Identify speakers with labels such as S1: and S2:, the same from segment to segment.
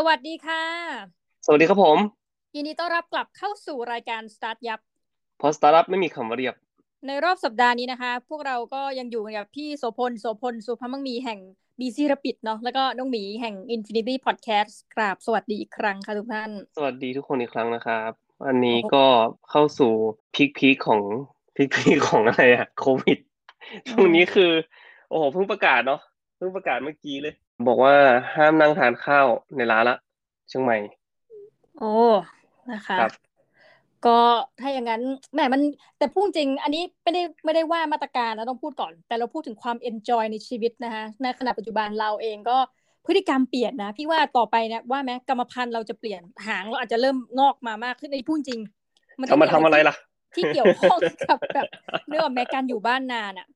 S1: สวัสดีค่ะ
S2: สวัสดีครับผม
S1: ยินดีต้อนรับกลับเข้าสู่รายการ Start ยับ
S2: เพราะสตาร์ทอัพไม่มีคำว่าเรียบ
S1: ในรอบสัปดาห์นี้นะคะ พวกเราก็ยังอยู่กับพี่โสพลโสพลสุภมังมีแห่ง BC Rapid เนาะแล้วก็น้องหมีแห่ง Infinity Podcast กราบสวัสดีอีกครั้งค่ะทุกท่าน
S2: สวัสดีทุกคนอีกครั้งนะครับอันนี้ก็เข้าสู่ peak peak ของ peak peak ของอะไรอะโควิดช่วงนี้คือ โอ้โหเพิ่งประกาศเนาะเพิ่งประกาศเมื่อกี้เลย บอกว่าห้ามนั่งทานข้าวในร้านละเชียงใหม่
S1: โอ้นะคะ
S2: ครับ
S1: ก็ถ้าอย่างนั้นแหมมันแต่พูดจริง อันนี้ไม่ได้ไม่ได้ว่ามาตรการนะต้องพูดก่อน แต่เราพูดถึงความเอนจอยในชีวิตนะคะในขณะปัจจุบันเราเองก็พฤติกรรมเปลี่ยนนะพี่ว่าต่อไปเนี่ยว่าแม้กรรมพันธุ์เราจะเปลี่ยนหางเราอาจจะเริ่มงอกมามากขึ้นในพูดจริง
S2: เอามาทำอะไรล่ะ
S1: ที่เกี่ยวข้องกับแบบเรื่องแม้การอยู่บ้านนานอะ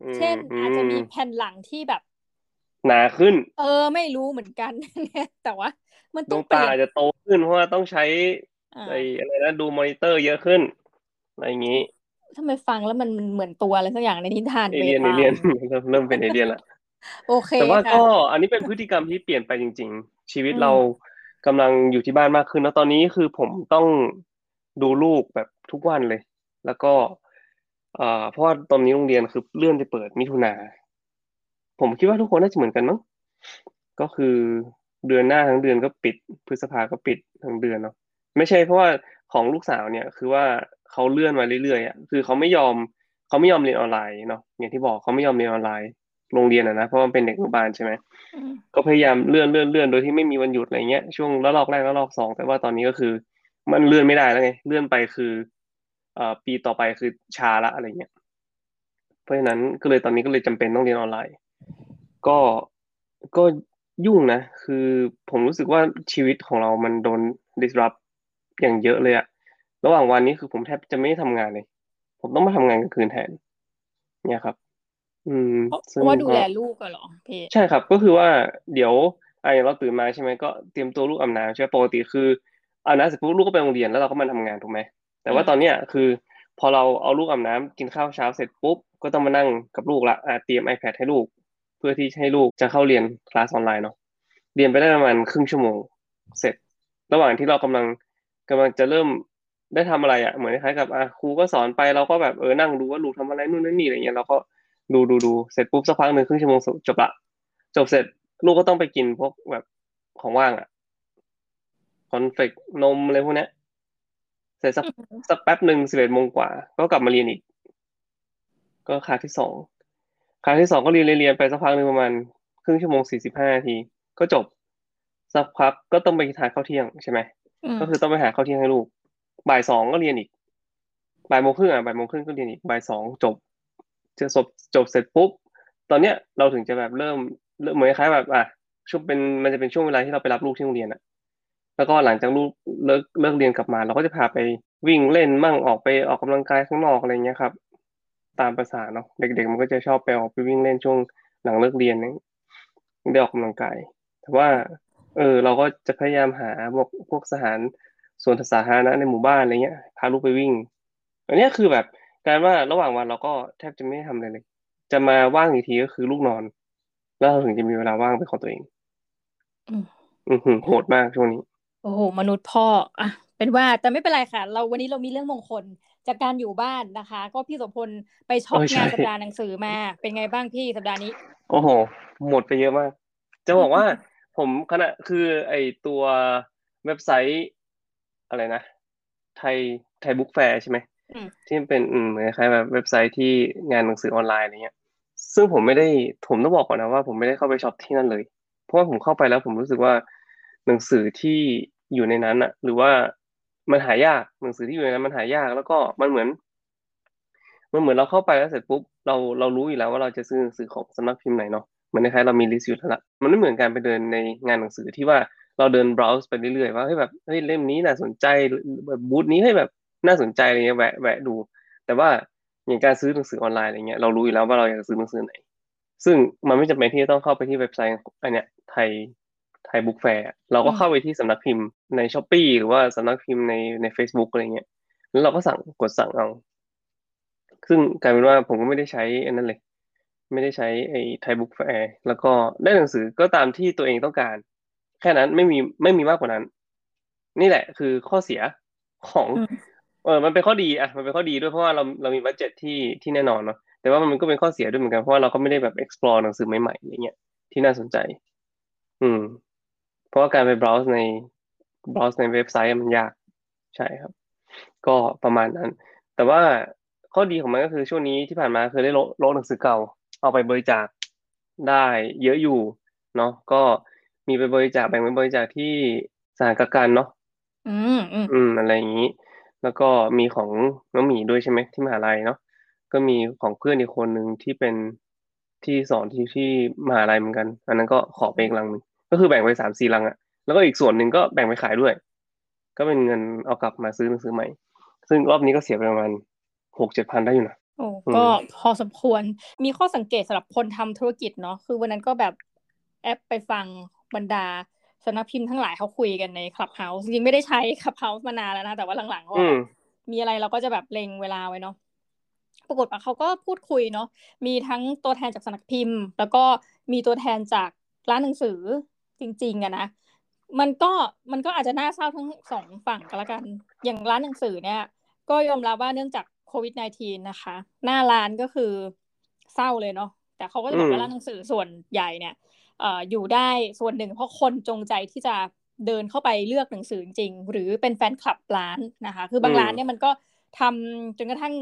S2: อืม
S1: เช่นอาจจะมี
S2: อื
S1: แผ่นหลังที่แบบ
S2: หนาขึ้น
S1: เออ ไม่รู้เหมือนกันแต่ว่า มัน
S2: ด
S1: ต้อ
S2: ว
S1: ง
S2: ง
S1: เปลี่
S2: ตาย
S1: น
S2: จะโตขึ้นเพราะว่าต้องใช้
S1: อ่า
S2: ไอ้อะไรนะดูมอนิเตอร์เยอะขึ้นอะไรอย่างนี้
S1: ทำไมฟังแล้วมันมันเหมือนตัวอะไรสักอย่างในนิทาน
S2: เอ
S1: เบ
S2: เลียนเอ
S1: ตา
S2: เลียนเริ่มเริ่มเป็นเอเลียนละ
S1: โอเค
S2: แต่ว่า
S1: ค่ะ
S2: ก็อันนี้เป็นพฤติกรรมที่เปลี่ยนไปจริง ๆ ชีวิต
S1: อืม
S2: เรากำลังอยู่ที่บ้านมากขึ้นแล้วตอนนี้คือผมต้องดูลูกแบบทุกวันเลย แล้วก็เอ่อเพราะว่าตอนนี้โรงเรียนคือเลื่อนจะเปิดมิถุนา ผมคิดว่าทุกคนน่าจะเหมือนกันมั้งก็คือเดือนหน้าทั้งเดือนก็ปิด พฤษภาก็ปิดทั้งเดือนเนาะไม่ใช่เพราะว่าของลูกสาวเนี่ย คือว่าเขาเลื่อนมาเรื่อยๆอะคือเขาไม่ยอมเขาไม่ยอมเรียนออนไลน์เนาะอย่างที่บอกเขาไม่ยอมเรียนออนไลน์โรงเรียนอะนะเพราะมันเป็นเด็กอนุบาลใช่ไหมก็พยายามเลื่อนเลื่อนเลื่อนโดยที่ไม่มีวันหยุดอะไรเงี้ยช่วงระลอกแรกระลอกสองแต่ว่าตอนนี้ก็คือ มันเลื่อนไม่ได้แล้วไงเลื่อนไปคือเอ่อปีต่อไปคือช้าละอะไรเงี้ยเพราะฉะนั้นก็เลยตอนนี้ก็เลยจำเป็นต้องเรียนออนไลน์ ก็ก็ยุ่งนะ คือผมรู้สึกว่าชีวิตของเรามันโดน disrupt อย่างเยอะเลยอะระหว่างวันนี้คือผมแทบจะไม่ได้ทำงานเลย ผมต้องมาทำงานกลางคืนแทน เนี่ยครับ อืม
S1: เพราะเพ
S2: ซึ่ง
S1: ราะว่าดู
S2: ก็
S1: แลลูกอะเหรอพี่
S2: ใช่ครับ ก็คือว่าเดี๋ยวอะอย่างเราตื่นมาใช่ไหมก็เตรียมตัวลูกอาบน้ำใช่ไหมปกติคืออาบน้ำเสร็จปุ๊บลูกก็ไปโรงเรียนแล้วเราก็มาทำงานถูกไหมแต่ว่าตอนเนี้ยคือ พอเราเอาลูกอาบน้ำกินข้าวเช้าเสร็จปุ๊บก็ต้องมานั่งกับลูกละอะเตรียม iPad ให้ลูกเพื่อที่ให้ลูกจะเข้าเรียนคลาสออนไลน์เนาะเรียนไปได้ประมาณครึ่งชั่วโมงเสร็จ ระหว่างที่เรากำลังกำลังจะเริ่มได้ทำอะไรอะเหมือนคล้ายกับอะครูก็สอนไปเราก็แบบเออนั่งดูว่าลูกทำอะไรนู่นนั่นนี่อะไรเงี้ยเราก็ดูดูดูเสร็จปุ๊บสักพักหนึ่งครึ่งชั่วโมงจบละจบเสร็จลูกก็ต้องไปกินพวกแบบของว่างอะคอนเฟกนมอะไรพวกเนี้ยเสร็จสักสักแป๊บหนึ่งสิบเอ็ดโมงกว่า ก็กลับมาเรียนอีก ก็คาที่สอง คลาสที่สองก็เรียนเรียนเรียนไปสักพักหนึ่งประมาณครึ่งชั่วโมงสี่สิบห้านาทีก็จบสักพักก็ต้องไปทานข้าวเที่ยงใช่ไหม
S1: อืม
S2: ก็คือต้องไปหาข้าวเที่ยงให้ลูก บ่ายสองก็เรียนอีก บ่ายโมงครึ่งอะบ่ายโมงครึ่งก็เรียนอีกบ่ายสองจบจะจบจบเสร็จปุ๊บตอนเนี้ยเราถึงจะแบบเริ่มเริ่มเหมือนคล้ายๆแบบอะช่วงเป็นมันจะเป็นช่วงเวลาที่เราไปรับลูกที่โรงเรียนอะ แล้วก็หลังจากลูกเลิกเลิกเรียนกลับมา เราก็จะพาไปวิ่งเล่นมั่งออกไปออกกำลังกายข้างนอกอะไรเงี้ยครับ ตามประสาเนาะเด็ก ๆ มันก็จะชอบไปออกไปวิ่งเล่นช่วงหลังเลิกเรียนเนี่ยได้ออกกำลังกายแต่ว่า เออ เราก็จะพยายามหาพวกพวกสถานสวนสาธารณะในหมู่บ้านอะไรเงี้ยพาลูกไปวิ่ง อันเนี้ยคือแบบกลารว่าระหว่างวันเราก็แทบจะไม่ได้ทำอะไรเลย จะมาว่างอีกทีก็คือลูกนอน แล้วเราถึงจะมีเวลาว่างเป็นของตัวเอง
S1: อืม
S2: อือหือโหดมากช่วงนี้
S1: โอ้โห มนุษย์พ่ออะ เป็นว่าแต่ไม่เป็นไรค่ะ เราวันนี้เรามีเรื่องมงคลจากการอยู่บ้านนะคะ ก็พี่โสมพลไปช็อป
S2: เออใช่
S1: งานสัปดาห์หนังสือมา เป็นไงบ้างพี่สัปดาห์นี้
S2: โอ้โห หมดไปเยอะมาก จะบอกว่าผมขณะคือไอตัวเว็บไซต์อะไรนะ ไทย Thai Book Fair ใช่ไหม
S1: อืม
S2: ที่มันเป็นอืมเหมือนคล้ายๆแบบเว็บไซต์ที่งานหนังสือออนไลน์อะไรเงี้ย ซึ่งผมไม่ได้ผมต้องบอกก่อนนะว่าผมไม่ได้เข้าไป shop ที่นั่นเลย เพราะว่าผมเข้าไปแล้วผมรู้สึกว่าหนังสือที่อยู่ในนั้นอะหรือว่า มันหายากหนังสือที่อยู่ในนั้นมันหายากแล้วก็มันเหมือน มันเหมือนเราเข้าไปแล้วเสร็จปุ๊บเราเรารู้อยู่แล้วว่าเราจะซื้อหนังสือของสำนักพิมพ์ไหนเนาะเหมือนคล้ายๆเรามี list อยู่แล้วมันไม่เหมือนการไปเดินในงานหนังสือที่ว่าเราเดิน browse ไปเรื่อยๆว่าเฮ้ยแบบเฮ้ยเล่มนี้น่าสนใจแบบบูธนี้เฮ้ยแบบน่าสนใจอะไรเงี้ยแวะแวะดู แต่ว่าอย่างการซื้อหนังสือออนไลน์อะไรเงี้ยเรารู้อยู่แล้วว่าเราอยากจะซื้อหนังสือไหน ซึ่งมันไม่จำเป็นที่จะต้องเข้าไปที่เว็บไซต์อันเนี้ยไทย Thai Book Fair เราก็เข้าไปที่สำนักพิมพ์ใน Shopee หรือว่าสำนักพิมพ์ในใน Facebook อะไรเงี้ยแล้วเราก็สั่งกดสั่งเอา ซึ่งกลายเป็นว่าผมก็ไม่ได้ใช้อันนั้นเลย ไม่ได้ใช้ไอ้ Thai Book Fair แล้วก็ได้หนังสือก็ตามที่ตัวเองต้องการแค่นั้นไม่มีไม่มีมากกว่านั้น นี่แหละคือข้อเสียของเออมันเป็นข้อดีอะมันเป็นข้อดีด้วยเพราะว่าเราเรามี budget ที่ที่แน่นอนเนาะแต่ว่ามันก็เป็นข้อเสียด้วยเหมือนกันเพราะว่าเราก็ไม่ได้แบบ explore หนังสือใหม่ๆอย่างเงี้ยที่น่าสนใจ อืม เพราะว่าการไป browse ใน browse ในเว็บไซต์มันยากใช่ครับ ก็ประมาณนั้น แต่ว่าข้อดีของมันก็คือช่วงนี้ที่ผ่านมาเคยได้โลกหนังสือเก่า เอาไปบริจาคได้เยอะอยู่เนาะก็มีไปบริจาคแบ่งไปบริจาคที่สถานกักกันเนาะ
S1: อืมอืม
S2: อืมอะไรอย่างนี้ แล้วก็มีของน้องหมีด้วยใช่ไหมที่มหาลัยเนาะก็มีของเพื่อนอีกคนหนึ่งที่เป็นที่สอนที่ที่มหาลัยเหมือนกัน อันนั้นก็ขอไปอีกลังหนึง ก็คือแบ่งไปสามสี่ลังอะแล้วก็อีกส่วนหนึ่งก็แบ่งไปขายด้วย ก็เป็นเงินเอากลับมาซื้อหนังสือใหม่ ซึ่งรอบนี้ก็เสียไปประมาณหกเจ็ดพันได้อยู่นะ
S1: โอ้
S2: อืม
S1: ก็พอสมควรมีข้อสังเกตสำหรับคนทำธุรกิจเนาะคือวันนั้นก็แบบแอบไปฟังบรรดาสำนักพิมพ์ทั้งหลายเขาคุยกันใน Clubhouse จริงๆไม่ได้ใช้ Clubhouse มานานแล้วนะแต่ว่าหลังๆก็
S2: อืม
S1: มีอะไรเราก็จะแบบเล็งเวลาไว้เนาะปรากฏว่าเขาก็พูดคุยเนาะมีทั้งตัวแทนจากสำนักพิมพ์ แล้วก็มีตัวแทนจากร้านหนังสือ จริง ๆอะนะมันก็มันก็อาจจะน่าเศร้าทั้งสองฝั่งก็แล้วกัน อย่างร้านหนังสือเนี่ย ก็ยอมรับว่าเนื่องจากโควิด -19 นะคะ หน้าร้านก็คือเศร้าเลยเนาะแต่เขาก็จะบอกว่าร้านหนังสือส่วนใหญ่เนี่ยอยู่ได้ส่วนหนึ่งเพราะคนจงใจที่จะเดินเข้าไปเลือกหนังสือจริง หรือเป็นแฟนคลับร้านนะคะ คือบางร้านเนี่ยมันก็ทำจนกระทั่ง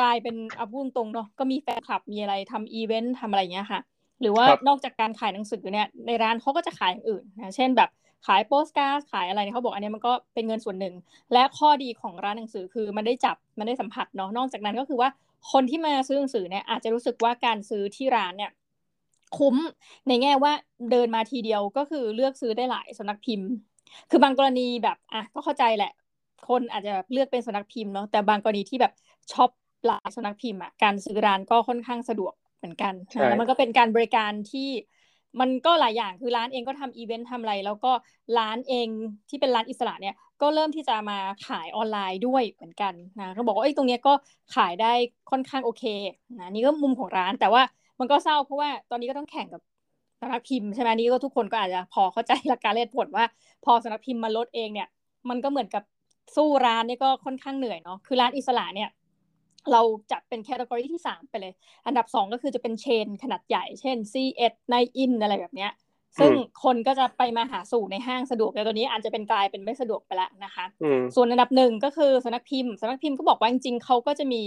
S1: กลายเป็นเอาพูดตรงเนาะก็มีแฟนคลับมีอะไรทำอีเวนต์ทำอะไรอย่างเงี้ยค่ะ หรือว่า
S2: ครับ
S1: นอกจากการขายหนังสือเนี่ยในร้านเขาก็จะขายอย่างอื่นนะเช่นแบบขายโปสการ์ดขายอะไรเนี่ยเขาบอกอันเนี้ยมันก็เป็นเงินส่วนหนึ่ง และข้อดีของร้านหนังสือคือมันได้จับมันได้สัมผัสเนาะนอกจากนั้นก็คือว่าคนที่มาซื้อหนังสือเนี่ยอาจจะรู้สึกว่าการซื้อที่ร้านเนี่ยคุ้มในแง่ว่าเดินมาทีเดียวก็คือเลือกซื้อได้หลายสำนักพิมพ์ คือบางกรณีแบบอะก็เข้าใจแหละ คนอาจจะแบบเลือกเป็นสำนักพิมพ์เนาะแต่บางกรณีที่แบบ shop หลายสำนักพิมพ์อะการซื้อร้านก็ค่อนข้างสะดวก เหมือนกัน
S2: ใช่
S1: นะแล้วมันก็เป็นการบริการที่มันก็หลายอย่างคือร้านเองก็ทำอีเวนต์ทำอะไร แล้วก็ร้านเองที่เป็นร้านอิสระเนี่ยก็เริ่มที่จะมาขายออนไลน์ด้วยเหมือนกันนะก็บอกว่าไอ้ตรงเนี้ยก็ขายได้ค่อนข้างโอเคนะนี่ก็มุมของร้านแต่ว่ามันก็เศร้าเพราะว่าตอนนี้ก็ต้องแข่งกับสำนักพิมพ์ใช่ไหมนี่ก็ทุกคนก็อาจจะพอเข้าใจหลักการเลขผลว่า พอสำนักพิมพ์มาลดเองเนี่ย มันก็เหมือนกับสู้ร้านเนี่ยก็ค่อนข้างเหนื่อยเนาะคือร้านอิสระเนี่ย เราจัดเป็นแคตตากรีที่สามไปเลย อันดับสองก็คือจะเป็นเชนขนาดใหญ่ เช่น C1 n i in อะไรแบบเนี้ย ซึ่งคนก็จะไปมาหาสู่ในห้างสะดวกแต่ตัวนี้อาจจะเป็นกลายเป็นไม่สะดวกไปแล้วนะคะ
S2: อืม
S1: ส่วนอันดับหนึ่งก็คือสำนักพิมพ์สำนักพิมพ์ก็บอกว่าจริงๆเขาก็จะมี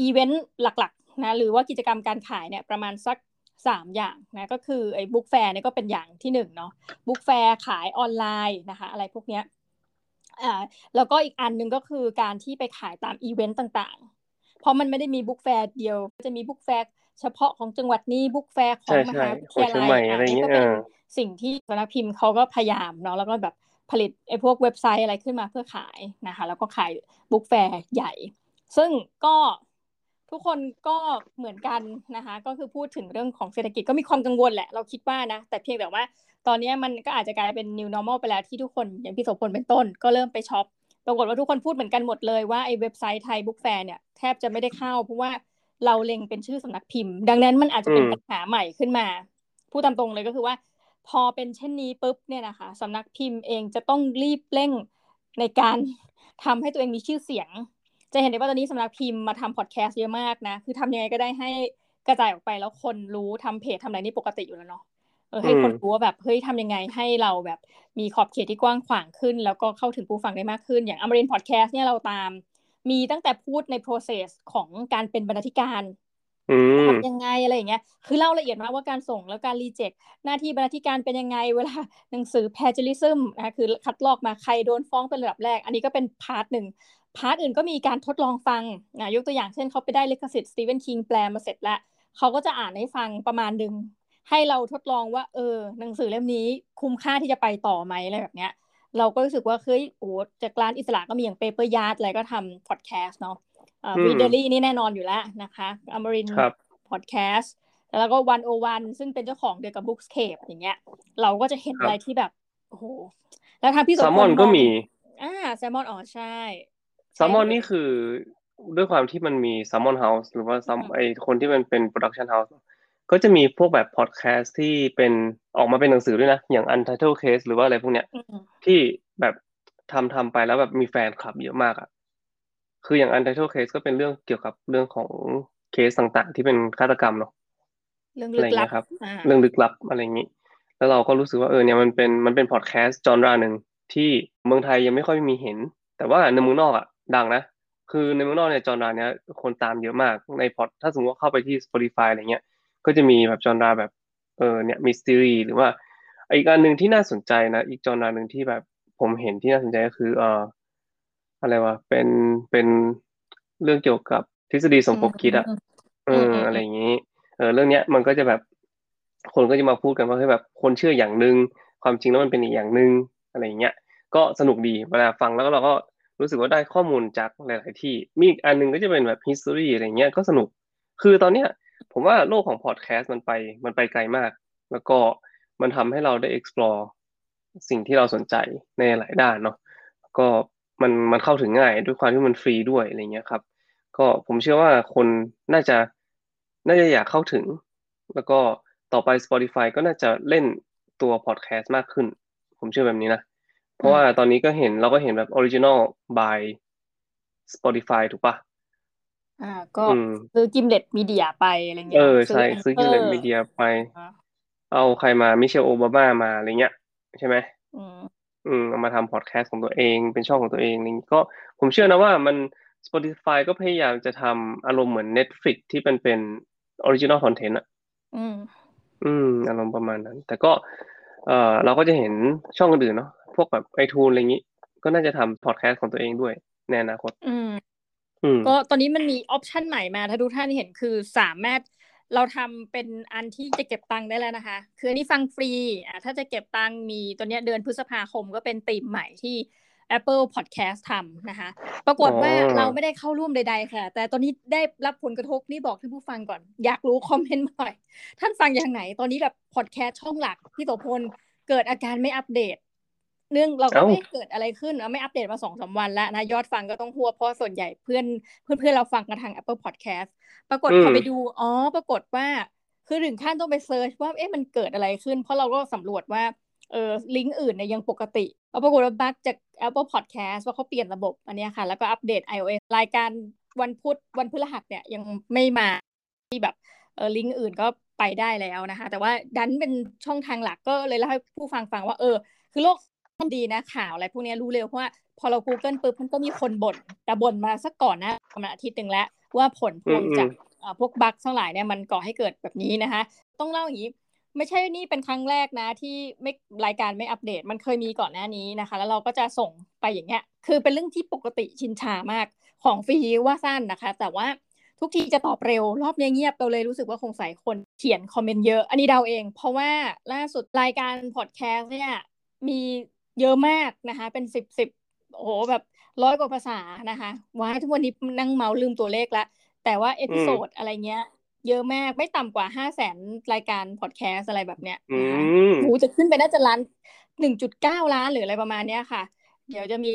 S1: อีเวนต์หลักๆนะหรือว่ากิจกรรมการขายเนี่ยประมาณสักสามอย่างนะก็คือไอ้บุ๊กแฟร์เนี่ยก็เป็นอย่างที่หนึ่งเนาะบุ๊กแฟร์ขายออนไลน์นะคะ อะไรพวกเนี้ยอ่าแล้วก็อีกอันหนึ่งก็คือการที่ไปขายตามอีเวนต์ต่างๆ เพราะมันไม่ได้มีบุ๊กแฟร์เดียวก็จะมีบุ๊กแฟร์เฉพาะของจังหวัดนี้บุ๊กแฟร์ของ
S2: ใช่
S1: ม
S2: ใช่
S1: หาวิท
S2: ของ
S1: ยา
S2: เชีย
S1: ลั
S2: ง
S1: ย
S2: ใหม่อะไร
S1: นี่
S2: เงี้
S1: ก็
S2: ย
S1: เป็น
S2: เออ
S1: สิ่งที่สำนักพิมพ์เขาก็พยายามเนาะแล้วก็แบบผลิตไอ้พวกเว็บไซต์อะไรขึ้นมาเพื่อขายนะคะ แล้วก็ขาย book fair ใหญ่ ซึ่งก็ทุกคนก็เหมือนกันนะคะ ก็คือพูดถึงเรื่องของเศรษฐกิจก็มีความกังวลแหละ เราคิดว่านะ แต่เพียงแต่ว่า ตอนนี้มันก็อาจจะกลายเป็น new normal ไปแล้วที่ทุกคนอย่างพี่โสพลเป็นต้น ก็เริ่มไป shop ปรากฏว่าทุกคนพูดเหมือนกันหมดเลยว่าไอ้เว็บไซต์ Thai Book Fair เนี่ยแทบจะไม่ได้เข้า เพราะว่าเราเล็งเป็นชื่อสำนักพิมพ์ ดังนั้นมันอาจจะเป็น
S2: อืม
S1: ปัญหาใหม่ขึ้นมา พูดตามตรงเลยก็คือว่า พอเป็นเช่นนี้ปุ๊บเนี่ยนะคะสำนักพิมพ์เองจะต้องรีบเร่งในการทำให้ตัวเองมีชื่อเสียง จะเห็นได้ว่าตอนนี้สำนักพิมพ์มาทำพอดแคสต์เยอะมากนะ คือทำยังไงก็ได้ให้กระจายออกไปแล้วคนรู้ทำเพจทำอะไรนี่ปกติอยู่แล้วเนาะ เออให้คน
S2: อืม
S1: รู้ว่าแบบเฮ้ยทำยังไงให้เราแบบมีขอบเขตที่กว้างขวางขึ้น แล้วก็เข้าถึงผู้ฟังได้มากขึ้น อย่างอมรินพอดแคสต์เนี่ยเราตาม มีตั้งแต่พูดใน process ของการเป็นบรรณาธิการ
S2: อืม
S1: ทำยังไงอะไรอย่างเงี้ย คือเล่าละเอียดมากว่าการส่งแล้วการรีเจ็คหน้าที่บรรณาธิการเป็นยังไง เวลาหนังสือ plagiarism นะคะคือคัดลอกมาใครโดนฟ้องเป็นระดับแรก อันนี้ก็เป็น part หนึ่ง part อื่นก็มีการทดลองฟังนะยกตัวอย่างเช่นเขาไปได้ลิขสิทธิ์สตีเวนคิงแปลมาเสร็จแล้วเขาก็จะอ่านให้ฟังประมาณหนึ่ง ให้เราทดลองว่า เออ หนังสือเล่มนี้คุ้มค่าที่จะไปต่อไหมอะไรแบบเนี้ย เราก็รู้สึกว่าเฮ้ยโอ้จากร้านอิสระก็มีอย่าง Paper Yard อะไรก็ทำพอดแคสต์เนาะ
S2: อืม
S1: Readery นี่แน่นอนอยู่แล้วนะคะอมรินทร์
S2: ครับ
S1: พอดแคสต์แล้วก็ One O One ซึ่งเป็นเจ้าของเดียวกับ Bookscape อย่างเงี้ย เราก็จะเห็น
S2: ครับ
S1: อะไรที่แบบโอ้โหแล้วทางพี่โส
S2: แซลมอนก็ต้
S1: อง
S2: มี
S1: อ่าแซลมอนอ๋อใช่
S2: แซลมอนนี่คือด้วยความที่มันมี Salmon House หรือว่า Salmon
S1: อืม
S2: ไอคนที่มันเป็น production house ก็จะมีพวกแบบพอดแคสต์ที่เป็นออกมาเป็นหนังสือด้วยนะ อย่าง Untitled Case หรือว่าอะไรพวกเนี้ย
S1: อืม
S2: ที่แบบทำทำไปแล้วแบบมีแฟนคลับเยอะมากอะ คืออย่าง Untitled Case ก็เป็นเรื่องเกี่ยวกับเรื่องของเคสต่างๆ ที่เป็นฆาตกรรมเนาะ
S1: เรื่อง
S2: อะ
S1: ลึ
S2: ไร
S1: กลั
S2: เงี้
S1: บ
S2: ยครับ
S1: อ่า
S2: เรื่องลึกลับอะไรอย่างนี้ แล้วเราก็รู้สึกว่าเออเนี่ยมันเป็นมันเป็นพอดแคสต์จอนราหนึ่งที่เมืองไทยยังไม่ค่อยมีเห็น แต่ว่าในเมืองนอกอะ ดังนะ คือในเมืองนอกเนี่ยจอนราเนี้ยคนตามเยอะมากในพอดถ้าสมมติว่าเข้าไปที่ Spotify อะไรเงี้ย ก็จะมีแบบจอนราแบบเออเนี่ยมิส t ต r รีหรือว่าอีกอันหนึ่งที่น่าสนใจนะ อีกจอนราหนึ่งที่แบบผมเห็นที่น่าสนใจก็คือเอออะไรวะเป็นเป็นเรื่องเกี่ยวกับทฤษฎีสมคบคิดอะเอออะไรอย่างนี้ เออเรื่องเนี้ยมันก็จะแบบ คนก็จะมาพูดกันว่าเฮ้ยแบบคนเชื่ออย่างหนึ่งความจริงแล้วมันเป็นอีกอย่างหนึ่งอะไรอย่างเงี้ยก็สนุกดีเวลาฟังแล้วก็เราก็รู้สึกว่าได้ข้อมูลจากหลาย ๆ ที่ มีอีกอันหนึงก็จะเป็นแบบ history อะไรเงี้ยก็สนุก คือตอนเนี้ย ผมว่าโลกของพอดแคสต์มันไปมันไปไกลมาก แล้วก็มันทำให้เราได้ explore สิ่งที่เราสนใจในหลายด้านเนาะก็มันมันเข้าถึงง่ายด้วยความที่มันฟรีด้วยอะไรเงี้ยครับ ก็ผมเชื่อว่าคนน่าจะน่าจะอยากเข้าถึง แล้วก็ต่อไป Spotify ก็น่าจะเล่นตัวพอดแคสต์มากขึ้น ผมเชื่อแบบนี้นะ เพราะว่าตอนนี้ก็เห็นเราก็เห็นแบบ Original by Spotify ถูกปะ
S1: อ่า ก็
S2: อืม
S1: ซื้อกิมเด็ดมีเดียไปอะไรเงี้
S2: เอยอใช่ซื้อกินเลน
S1: Anchor
S2: มีเดียไป
S1: อ่า
S2: เอาใครมามิเชลโอบามามาอะไรเงี้ยใช่ไหม
S1: อืม
S2: อืมเอามาทำพอดแคสต์ของตัวเองเป็นช่องของตัวเองอะไรอย่างงี้ก็ผมเชื่อนะว่ามัน Spotify ก็พยายามจะทำอารมณ์เหมือน Netflix ที่เป็นเป็น original content อะ
S1: อืม
S2: อืมอารมณ์ประมาณนั้น แต่ก็ เออเราก็จะเห็นช่องอื่นๆเนาะพวกแบบ iTunes อะไรอย่างนี้ ก็น่าจะทำพอดแคสต์ของตัวเองด้วยในอนาคต
S1: อืม
S2: อืม
S1: ก็ตอนนี้มันมีออปชันใหม่มาถ้าทุกท่านเห็นคือสามารถเราทำเป็นอันที่จะเก็บตังค์ได้แล้วนะคะ คืออันนี้ฟังฟรีอะถ้าจะเก็บตังค์มีตัวเนี้ยเดือนพฤษภาคมก็เป็นธีมใหม่ที่ Apple Podcast ทำนะคะ ปรากฏว่า
S2: อ๋อ
S1: เราไม่ได้เข้าร่วมใด ๆ ค่ะ แต่ตอนนี้ได้รับผลกระทบนี่บอกท่านผู้ฟังก่อน อยากรู้คอมเมนต์มาหน่อย ท่านฟังอย่างไหน ตอนนี้แบบพอดแคสต์ช่องหลักพี่โสพลเกิดอาการไม่อัปเดต เนื่องเราก็
S2: เอ้า
S1: ไม่เกิดอะไรขึ้นเราไม่อัปเดตมาสองสามวันแล้วนะ ยอดฟังก็ต้องหัวเพราะส่วนใหญ่เพื่อนเพื่อนเพื่อนเราฟังกันทาง Apple Podcast ปรากฏ
S2: อืม
S1: พอไปดู อ๋อ ปรากฏว่า คือถึงขั้นต้องไป search ว่าเอ๊ะมันเกิดอะไรขึ้น เพราะเราก็สำรวจว่าเออลิงก์อื่นเนี่ยยังปกติแล้วปรากฏว่า bug จาก Apple Podcast ว่าเขาเปลี่ยนระบบอันเนี้ยค่ะ แล้วก็อัปเดต iOS รายการวันพุธวันพฤหัสเนี่ยยังไม่มาที่แบบเออลิงก์อื่นก็ไปได้แล้วนะคะ แต่ว่าดันเป็นช่องทางหลักก็เลยเล่าให้ผู้ฟังฟังว่าเออ คือโลก มันดีนะข่าวอะไรพวกเนี้ยรู้เร็วเพราะว่าพอเรา Google ปุ๊บมันก็มีคนบ่นแต่บ่นมาสักก่อนหนะประมาณอาทิตย์หนึ่งแล้ว ว่าผลพวง
S2: อืม
S1: จากเอ่อพวกบั๊กทั้งหลายเนี่ยมันก่อให้เกิดแบบนี้นะคะ ต้องเล่าอย่างนี้ไม่ใช่นี่เป็นครั้งแรกนะที่ไม่รายการไม่อัปเดต มันเคยมีก่อนหน้านี้นะคะ แล้วเราก็จะส่งไปอย่างเงี้ย คือเป็นเรื่องที่ปกติชินชามากของฟรีว่าสั้นนะคะ แต่ว่าทุกทีจะตอบเร็ว รอบเนี้ยเงียบเราเลยรู้สึกว่าคงใส่คนเขียนคอมเมนต์เยอะ อันนี้เดาเอง เพราะว่าล่าสุดรายการพอดแคสต์เนี่ยมี เยอะมากนะคะ เป็นสิบสิบโอ้โหแบบร้อยกว่าภาษานะคะว้ายทุกวันนี้นั่งเมาลืมตัวเลขละแต่ว่า episode อะไรเงี้ย เยอะมากไม่ต่ำกว่าห้าแสนรายการพอดแคสต์อะไรแบบเนี้ย
S2: อื
S1: นะคะ
S2: ม
S1: โหจะขึ้นไปน่าจะล้านหนึ่งจุดเก้าล้านหรืออะไรประมาณเนี้ยค่ะ เดี๋ยวจะมี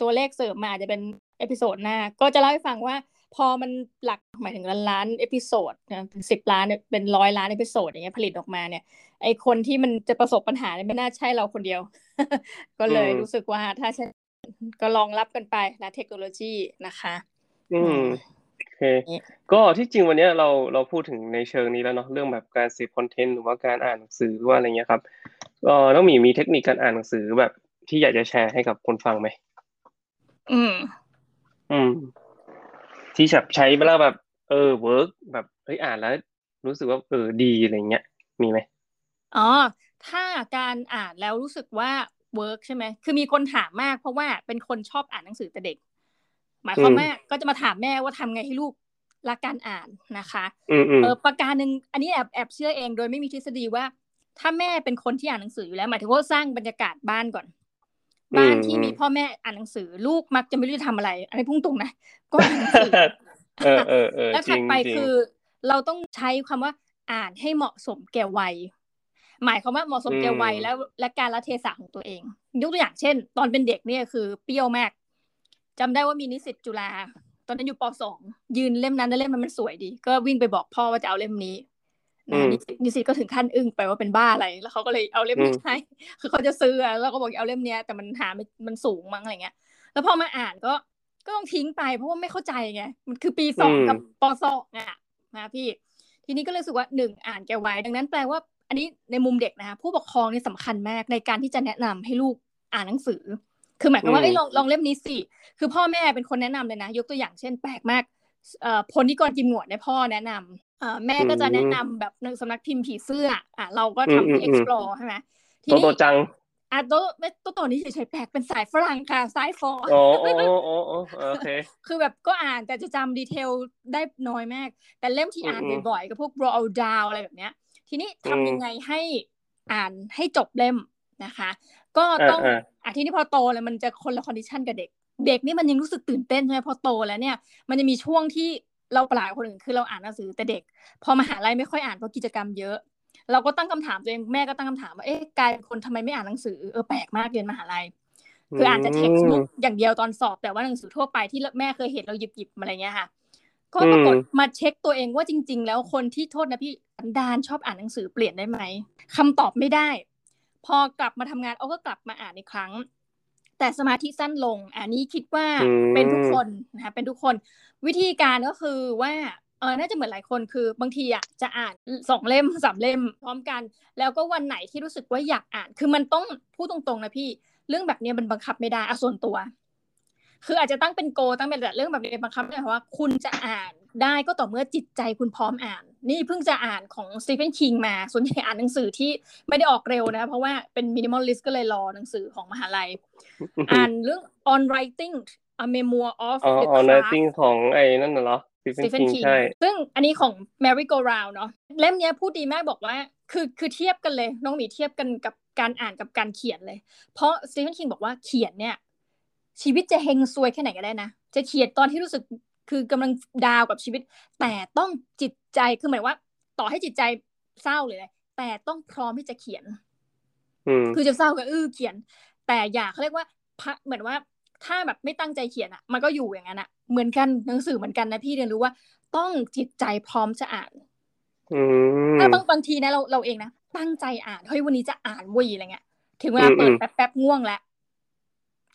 S1: ตัวเลขเสริมมาอาจจะเป็น episode หน้า ก็จะเล่าให้ฟังว่า พอมันหลักหมายถึงล้านล้าน episode นะเป็นสิบล้านเป็นร้อยล้าน episode อย่างเงี้ยผลิตออกมาเนี่ย ไอคนที่มันจะประสบปัญหาเนี่ยไม่น่าใช่เราคนเดียว ก็เลย
S2: อืม
S1: รู้สึกว่าถ้าใช่ก็ลองรับกันไปนะเทคโนโลยีนะคะ
S2: อืมโอเค
S1: นี่
S2: ก็ที่จริงวันเนี้ยเราเราพูดถึงในเชิงนี้แล้วเนาะเรื่องแบบการเสพคอนเทนต์หรือว่าการอ่านหนังสือหรือว่าอะไรเงี้ยครับก็ต้องมีมีเทคนิคการอ่านหนังสือแบบที่อยากจะแชร์ให้กับคนฟังไหม
S1: อืม
S2: อืม ที่แบบใช้เวลาแบบ เออ work แบบเฮ้ยอ่านแล้ว รู้สึกว่าเออดีอะไรเงี้ยมีไหม
S1: อ๋อถ้าการอ่านแล้วรู้สึกว่า work ใช่ไหมคือมีคนถามมากเพราะว่าเป็นคนชอบอ่านหนังสือแต่เด็ก หมายความ
S2: อืม
S1: ว่าก็จะมาถามแม่ว่าทำไงให้ลูกรักการอ่านนะคะ
S2: อืมอืม
S1: เออประการหนึ่งอันนี้แอบแอบเชื่อเองโดยไม่มีทฤษฎีว่า ถ้าแม่เป็นคนที่อ่านหนังสืออยู่แล้วหมายถึงว่าสร้างบรรยากาศบ้านก่อน บ้านที่มีพ่อแม่อ่านหนังสือลูกมักจะไม่รู้จะทำอะไรอันนี้พุ่งตรงนะก็อ่านหนังสือ
S2: เออเออเออ
S1: แล้ว
S2: จ
S1: ถั
S2: ริ
S1: ด
S2: ง
S1: ไป
S2: จริง
S1: คือ เราต้องใช้คำว่าอ่านให้เหมาะสมแก่วัยหมายความว่าเหมาะสมแก่วัย
S2: อืม
S1: แล้วและการละเทศะของตัวเอง ยกตัวอย่างเช่น ตอนเป็นเด็กเนี่ยคือเปรี้ยวมากจำได้ว่ามีนิสิตจุฬาตอนนั้นอยู่ปสองยืนเล่มนั้นแล้วเล่มมันมันสวยดี ก็วิ่งไปบอกพ่อว่าจะเอาเล่มนี้ นะนิสิตก็ถึงขั้นอึ้งไปว่าเป็นบ้าอะไร แล้วเขาก็เลยเอาเล่มนี้ให้ คือเขาจะซื้อแล้วก็บอกเอาเล่มเนี้ยแต่มันหามันสูงมั้งอะไรเงี้ย แล้วพอมาอ่านก็ก็ต้องทิ้งไปเพราะว่าไม่เข้าใจไง มันคือปีสองกับปสองอะนะพี่ ทีนี้ก็เลยรู้สึกว่าหนึ่งอ่านแกไว้ ดังนั้นแปลว่า อันนี้ในมุมเด็กนะคะผู้ปกครองนี่สำคัญมากในการที่จะแนะนำให้ลูกอ่านหนังสือ คือหมายความว่าไอ้ลองลองเล่มนี้สิ คือพ่อแม่เป็นคนแนะนำเลยนะ ยกตัวอย่างเช่น แปลกมากเอ่อพลนิกรกิมหนวดเนี่ยพ่อแนะนำเอ่อ แม่ก็จะแนะนำแบบหนึ่งสำนักพิมพ์ผีเสื้อ อะเราก็ทำให้ explore ใช่ไหม
S2: ทีนี้โตจัง
S1: อะโตโตตัวนี้เฉยๆแปลกเป็นสายฝรั่งค่ะสายฟอ
S2: โอ้โอ้โอ้โอเค
S1: คือแบบก็อ่านแต่จะจำ detail ได้น้อยมาก แต่เล่มที่อ่านบ่อยๆก็พวก Roald Dahl อะไรแบบเนี้ย ทีนี้ทำยังไงให้อ่านให้จบเล่มนะคะ ก็ต้องอะทีนี้พอโตเลยมันจะคนละ condition กับเด็กเด็กนี่มันยังรู้สึกตื่นเต้นใช่ไหมพอโตแล้วเนี่ยมันจะมีช่วงที่ เราปลายคนอื่นคือเราอ่านหนังสือแต่เด็ก พอมหาลัยไม่ค่อยอ่านเพราะกิจกรรมเยอะ เราก็ตั้งคำถามตัวเองแม่ก็ตั้งคำถามว่าเอ๊ะกลายเป็นคนทำไมไม่อ่านหนังสือเออแปลกมากเรียนมหาลัยคืออ่านแต่เท็กซ์บุ๊กอย่างเดียวตอนสอบแต่ว่าหนังสือทั่วไปที่แม่เคยเห็นเราหยิบหยิบอะไรเงี้ยค่ะก็ปรากฏมาเช็คตัวเองว่าจริง ๆ แล้วคนที่โทษนะพี่สันดานชอบอ่านหนังสือเปลี่ยนได้ไหมคำตอบไม่ได้ พอกลับมาทำงานเอาก็กลับมาอ่านอีกครั้ง แต่สมาธิสั้นลง อันนี้คิดว่าเป็นทุกคนนะคะเป็นทุกคน วิธีการก็คือว่าเออน่าจะเหมือนหลายคนคือบางทีอะจะอ่านสองเล่มสามเล่มพร้อมกัน แล้วก็วันไหนที่รู้สึกว่าอยากอ่าน คือมันต้องพูดตรงๆนะพี่ เรื่องแบบนี้มันบังคับไม่ได้อะส่วนตัว คืออาจจะตั้งเป็น goal ตั้งเป็นเรื่องแบบนี้บังคับได้เพราะว่าคุณจะอ่านได้ก็ต่อเมื่อจิตใจคุณพร้อมอ่าน นี่เพิ่งจะอ่านของสตีเฟนคิงมา ส่วนใหญ่อ่านหนังสือที่ไม่ได้ออกเร็วนะ เพราะว่าเป็น minimalist ก็เลยรอหนังสือของมหาลัย อ่านเรื่อง on writing a memoir of
S2: the on writing ของไอ้นั่นเหรอสตีเฟนคิงใช่
S1: ซึ่งอันนี้ของ Merry-Go-Round เนาะเล่มนี้พูดดีมากบอกว่า คือคือเทียบกันเลย น้องหมีเทียบกันกับการอ่านกับการเขียนเลย เพราะสตีเฟนคิงบอกว่าเขียนเนี่ย ชีวิตจะเฮงซวยแค่ไหนก็ได้นะ จะเขียนตอนที่รู้สึกคือกำลัง down กับชีวิต แต่ต้องจิตใจคือหมายว่า ต่อให้จิตใจเศร้าเลย แต่ต้องพร้อมที่จะเขียนคือจะเศร้าก็อื้อเขียน แต่อย่าเขาเรียกว่าเหมือนว่า ถ้าแบบไม่ตั้งใจเขียนอะมันก็อยู่อย่างนั้นอะเหมือนกันหนังสือเหมือนกันนะพี่เรียนรู้ว่า ต้องจิตใจพร้อมจะอ่านถ้าบางบางทีนะเราเราเองนะตั้งใจอ่านเฮ้ยวันนี้จะอ่านวีอะไรเงี้ยถึงเวลาเปิดแป๊บแป๊บง่วงแล้ว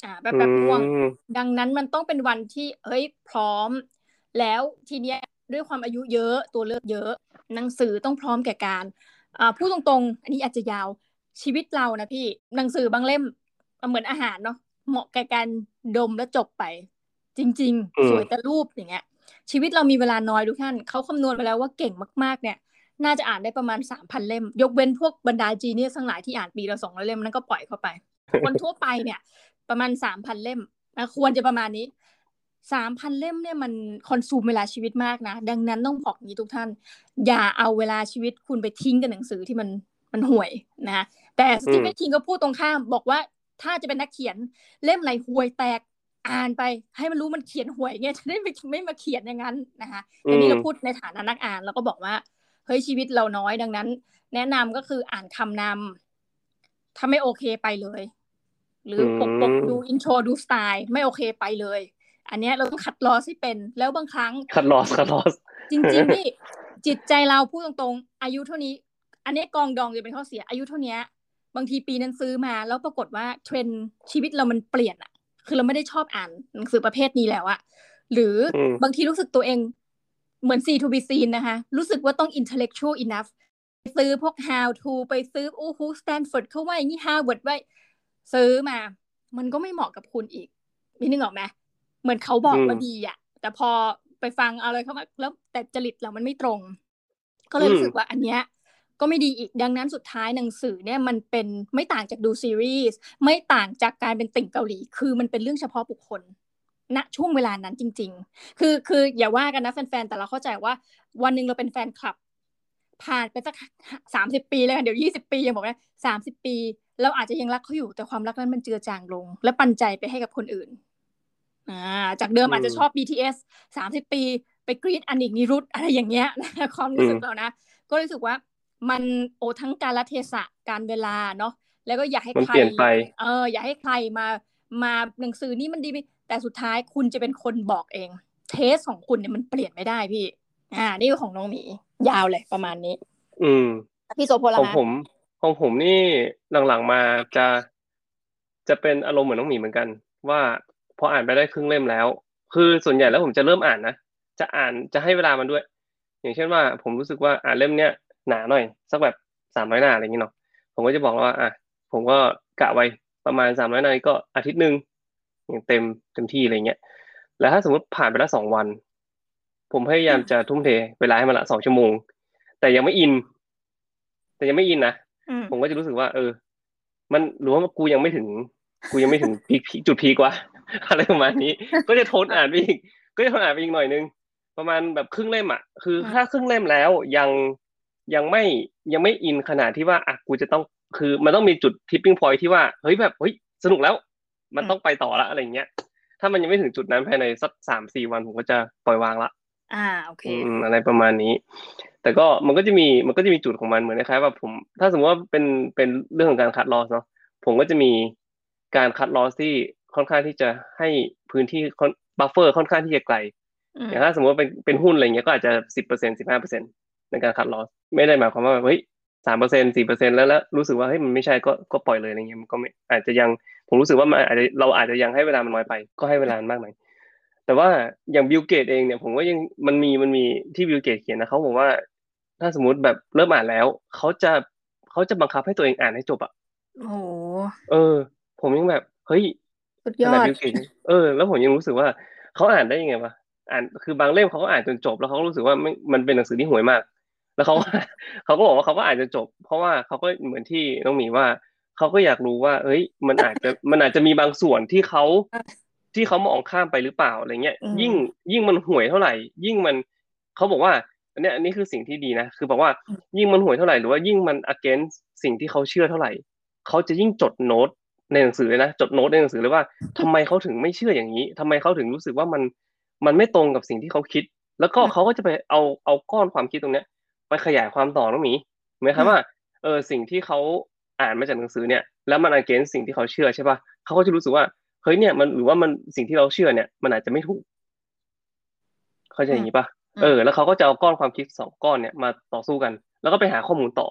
S1: อ่าแบบแบบง่วง ดังนั้นมันต้องเป็นวันที่เฮ้ยพร้อม แล้วทีเนี้ยด้วยความอายุเยอะตัวเลือกเยอะ หนังสือต้องพร้อมแก่การอ่าพูดตรงๆ อันนี้อาจจะยาวชีวิตเรานะพี่หนังสือบางเล่มเหมือนอาหารเนาะเหมาะแก่การ ดมแล้วจบไป จริง ๆ สวยแต่รูปอย่างเงี้ย ชีวิตเรามีเวลาน้อยทุกท่านเขาคำนวณไปแล้วว่าเก่งมากๆ เนี่ย น่าจะอ่านได้ประมาณสามพันเล่ม ยกเว้นพวกบรรดาจีเนียทั้งหลายที่อ่านปีละสองร้อยเล่มนั้นก็ปล่อยเข้าไป คนทั่วไปเนี่ย ประมาณสามพันเล่มนะควรจะประมาณนี้สามพันเล่มเนี่ยมัน consume เวลาชีวิตมากนะ ดังนั้นต้องบอกนี้ทุกท่าน อย่าเอาเวลาชีวิตคุณไปทิ้งกับหนังสือที่มันมันห่วยนะแต่สตีเฟนคิงก็พูดตรงข้ามบอกว่า ถ้าจะเป็นนักเขียนเล่มไหนห่วยแตกอ่านไปให้มันรู้มันเขียนห่วยเงี้ยจะได้ไม่ไม่มาเขียนอย่างนั้นนะคะอันนี้เราพูดในฐานะนักอ่านแล้วก็บอกว่าเฮ้ยชีวิตเราน้อยดังนั้น แนะนำก็คืออ่านคำนำถ้าไม่โอเคไปเลย หรือปกปกดู in tro ดูสไตล์ไม่โอเคไปเลย อันนี้เราต้อง cut loss ให้เป็น แล้วบางครั้ง
S2: ขั t loss cut loss
S1: จริงๆนี่จิตใจเราพูดตรงๆ อายุเท่านี้ อันนี้กองดองจะเป็นข้อเสียอายุเท่านี้ บางทีปีนั้นซื้อมา แล้วปรากฏว่าเทรนด์ชีวิตเรามันเปลี่ยนอะคือเราไม่ได้ชอบอ่านหนังสือประเภทนี้แล้วอะหรือบางทีรู้สึกตัวเองเหมือน see to be seen นะคะ รู้สึกว่าต้อง intellectual enough ซื้อพวก how to ไปซื้อโอ้โห Stanford เขาว่าอย่างนี้ Harvard ไว้ ซื้อมา มันก็ไม่เหมาะกับคุณอีกมีนึกออกไหมเหมือนเขาบอกว่าดีอะแต่พอไปฟังอะไรเข้ามาแล้วแต่จริตเรามันไม่ตรง ก็เลยรู้สึกว่าอันเนี้ย ก็ไม่ดีอีกดังนั้นสุดท้ายหนังสือเนี่ยมันเป็นไม่ต่างจากดูซีรีส์ไม่ต่างจากการเป็นติ่งเกาหลี คือมันเป็นเรื่องเฉพาะบุคคลณช่วงเวลานั้นจริง ๆ คือคืออย่าว่ากันนะแฟนๆ แต่เราเข้าใจว่าวันหนึ่งเราเป็นแฟนคลับ ผ่านไปสักสามสิบปีเลยค่ะเดี๋ยวยี่สิบปียังบอกนะสามสิบปี เราอาจจะยังรักเขาอยู่แต่ความรักนั้นมันเจือจางลง และปันใจไปให้กับคนอื่นอ่าจากเดิมอาจจะชอบ BTS สามสิบปี ไปกรีดอันอีกนิรุตอะไรอย่างเงี้ยนะความรู้สึกเรานะ ก็รู้สึกว่า มันโอทั้งการละเทศะการเวลาเนาะแล้วก็อยากให้ใครเอออยากให้ใครมามาหนังสือนี่มันดีแต่สุดท้ายคุณจะเป็นคนบอกเอง เทสของคุณเนี่ยมันเปลี่ยนไม่ได้พี่ อ่า นี่ของน้องหมี ยาวเลยประมาณนี้
S2: ออืม
S1: พี่โสพล
S2: ข
S1: ล่ะ
S2: อง
S1: คะ
S2: ผม ของผมนี่หลังๆมาจะจะเป็นอารมณ์เหมือนน้องหมีเหมือนกัน ว่าพออ่านไปได้ครึ่งเล่มแล้ว คือส่วนใหญ่แล้วผมจะเริ่มอ่านนะจะอ่านจะให้เวลามันด้วย อย่างเช่นว่า ผมรู้สึกว่าอ่านเล่มเนี้ย หนาหน่อย สักแบบสามร้อยหน้าอะไรอย่างเงี้ยเนาะผมก็จะบอกว่าอะผมก็กะไว้ประมาณสามร้อยหน้าก็อาทิตย์หนึ่งอย่างเต็มเต็มที่อะไรเงี้ยแล้วถ้าสมมติผ่านไปแล้วสองวัน ผมพยายามจะทุ่มเทเวลาให้มันละสองชั่วโมง แต่ยังไม่อิน แต่ยังไม่อินนะ
S1: อืม
S2: ผมก็จะรู้สึกว่า เออ มันหรือว่ากูยังไม่ถึง กูยังไม่ถึงพีคพีคจุดพีกว่า อะไรประมาณนี้ ก็จะทนอ่านไปอีกก็จะทนอ่านไปอีกหน่อยนึงประมาณแบบครึ่งเล่มอะคือถ้าครึ่งเล่มแล้วยัง ยังไม่ยังไม่อินขนาดที่ว่าอะกูจะต้องคือมันต้องมีจุดทิปปิ้งพอยที่ว่าเฮ้ยแบบเฮ้ยสนุกแล้ว มันต้องไปต่อละอะไรเงี้ย ถ้ามันยังไม่ถึงจุดนั้นภายในสักสามสี่วันผมก็จะปล่อยวางละ
S1: อ่าโอเค
S2: อืมอะไรประมาณนี้ แต่ก็มันก็จะมีมันก็จะมีจุดของมันเหมือนคล้ายๆว่าผม ถ้าสมมติว่าเป็นเป็นเรื่องของการคัดลอสเนาะผมก็จะมีการคัดลอสที่ค่อนข้างที่จะให้พื้นที่buffer ค่อนข้างที่จะไกล
S1: อืม
S2: อย่างถ้าสมมติว่าเป็นเป็นหุ้นอะไรเงี้ยก็อาจจะสิบเปอร์เซ็นต์สิบห้าเปอร์เซ็นต์ ในการ cut loss ไม่ได้หมายความว่าแบบเฮ้ยสามเปอร์เซ็นต์สี่เปอร์เซ็นต์แล้วแล้วรู้สึกว่าเฮ้ยมันไม่ใช่ก็ก็ปล่อยเลยอะไรเงี้ยมันก็ไม่อาจจะยังผมรู้สึกว่ามันอาจจะเราอาจจะยังให้เวลามันน้อยไป ก็ให้เวลามันมากหน่อยแต่ว่าอย่างบิลเกตส์เองเนี่ยผมว่ายังมันมีมันมีที่บิลเกตส์เขียนนะเขาบอกว่า ถ้าสมมติแบบเริ่มอ่านแล้วเขาจะเขาจะบังคับให้ตัวเองอ่านให้จบอะ
S1: โอ้โห
S2: เออ ผมยังแบบเฮ้ย
S1: สุด
S2: ข
S1: ยอ
S2: นาด
S1: ด
S2: บิลเกตเออ แล้วผมยังรู้สึกว่าเขาอ่านได้ยังไงวะอ่านคือบางเล่มเขาก็อ่านจนจบแล้วเขาก็รู้สึกว่าไม่มันเป็นหนังสือที่ห่วยมาก แล้วเขาเขาก็บอกว่าเขาก็อ่านจนจบ เพราะว่าเขาก็เหมือนที่น้องหมีว่าเขาก็อยากรู้ว่า เอ้ย มันอาจจะมันอาจจะมีบางส่วนที่เขาที่เขามองข้ามไปหรือเปล่าอะไรเงี้ย
S1: อืม
S2: ยิ่งยิ่งมันห่วยเท่าไหร่ ยิ่งมันเขาบอกว่าอันเนี้ยอันนี้คือสิ่งที่ดีนะคือบอกว่ายิ่งมันห่วยเท่าไหร่หรือว่ายิ่งมัน against สิ่งที่เขาเชื่อเท่าไหร่เขาจะยิ่งจดโน้ตในหนังสือเลยนะจดโน้ตในหนังสือเลยว่าทำไมเขาถึงไม่เชื่ออย่างนี้ทำไมเขาถึงรู้สึกว่ามันมันไม่ตรงกับสิ่งที่เขาคิด แล้วก็เขาก็จะไปเอาเอาก้อนความคิดตรงเนี้ย ไปขยายความต่อน้องหมีเหมือนครับว่าเออสิ่งที่เขาอ่านมาจากหนังสือเนี่ย แล้วมัน against สิ่งที่เขาเชื่อใช่ป่ะเขาก็จะรู้สึกว่าเฮ้ยเนี่ยมันหรือว่ามันสิ่งที่เราเชื่อเนี่ย มันอาจจะไม่ถูก เข้าใจอย่างนี้ป่ะ
S1: อืม
S2: เออ แล้วเขาก็จะเอาก้อนความคิดสองก้อนเนี่ยมาต่อสู้กัน แล้วก็ไปหาข้อมูลต่อ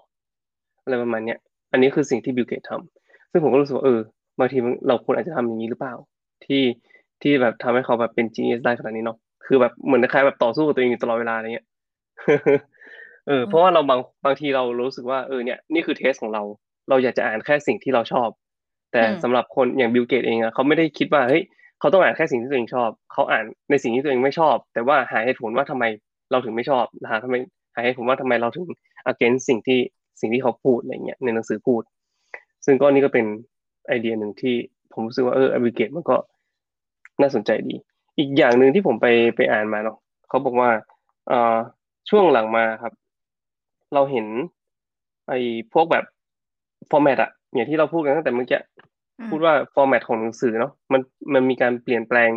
S2: อะไรประมาณเนี้ยอันนี้คือสิ่งที่บิลเกตทำซึ่งผมก็รู้สึกว่าเออบางทีมันเราควรอาจจะทำอย่างนี้หรือเปล่า ที่ที่แบบทำให้เขาแบบเป็น genius ได้ขนาดนี้เนาะคือแบบเหมือนคล้ายๆแบบต่อสู้กับตัวเองอยู่ตลอดเวลาอะไรเงี้ย เออเพราะว่าเราบางบางทีเรารู้สึกว่าเออเนี่ยนี่คือ taste ของเรา เราอยากจะอ่านแค่สิ่งที่เราชอบ แต่
S1: อืม
S2: สำหรับคนอย่างบิลเกตเองอะเขาไม่ได้คิดว่าเฮ้ยเขาต้องอ่านแค่สิ่งที่ตัวเองชอบ เขาอ่านในสิ่งที่ตัวเองไม่ชอบ แต่ว่าหาเหตุผลว่าทำไมเราถึงไม่ชอบหาทำไมหาเหตุผลว่าทำไมเราถึง against สิ่งที่สิ่งที่เขาพูดอะไรเงี้ยในหนังสือพูด ซึ่งก็นี่ก็เป็นไอเดียหนึ่งที่ผมรู้สึกว่าเออบิลเกตมันก็น่าสนใจดี อีกอย่างหนึ่งที่ผมไปไปอ่านมาเนาะเขาบอกว่าเอ่อช่วงหลังมาครับ เราเห็น ไอ้พวกแบบฟอร์แมตอะอย่างที่เราพูดกันตั้งแต่เมื่อกี้
S1: อืม
S2: พูดว่าฟอร์แมตของหนังสือเนาะมันมันมีการเปลี่ยนแปลง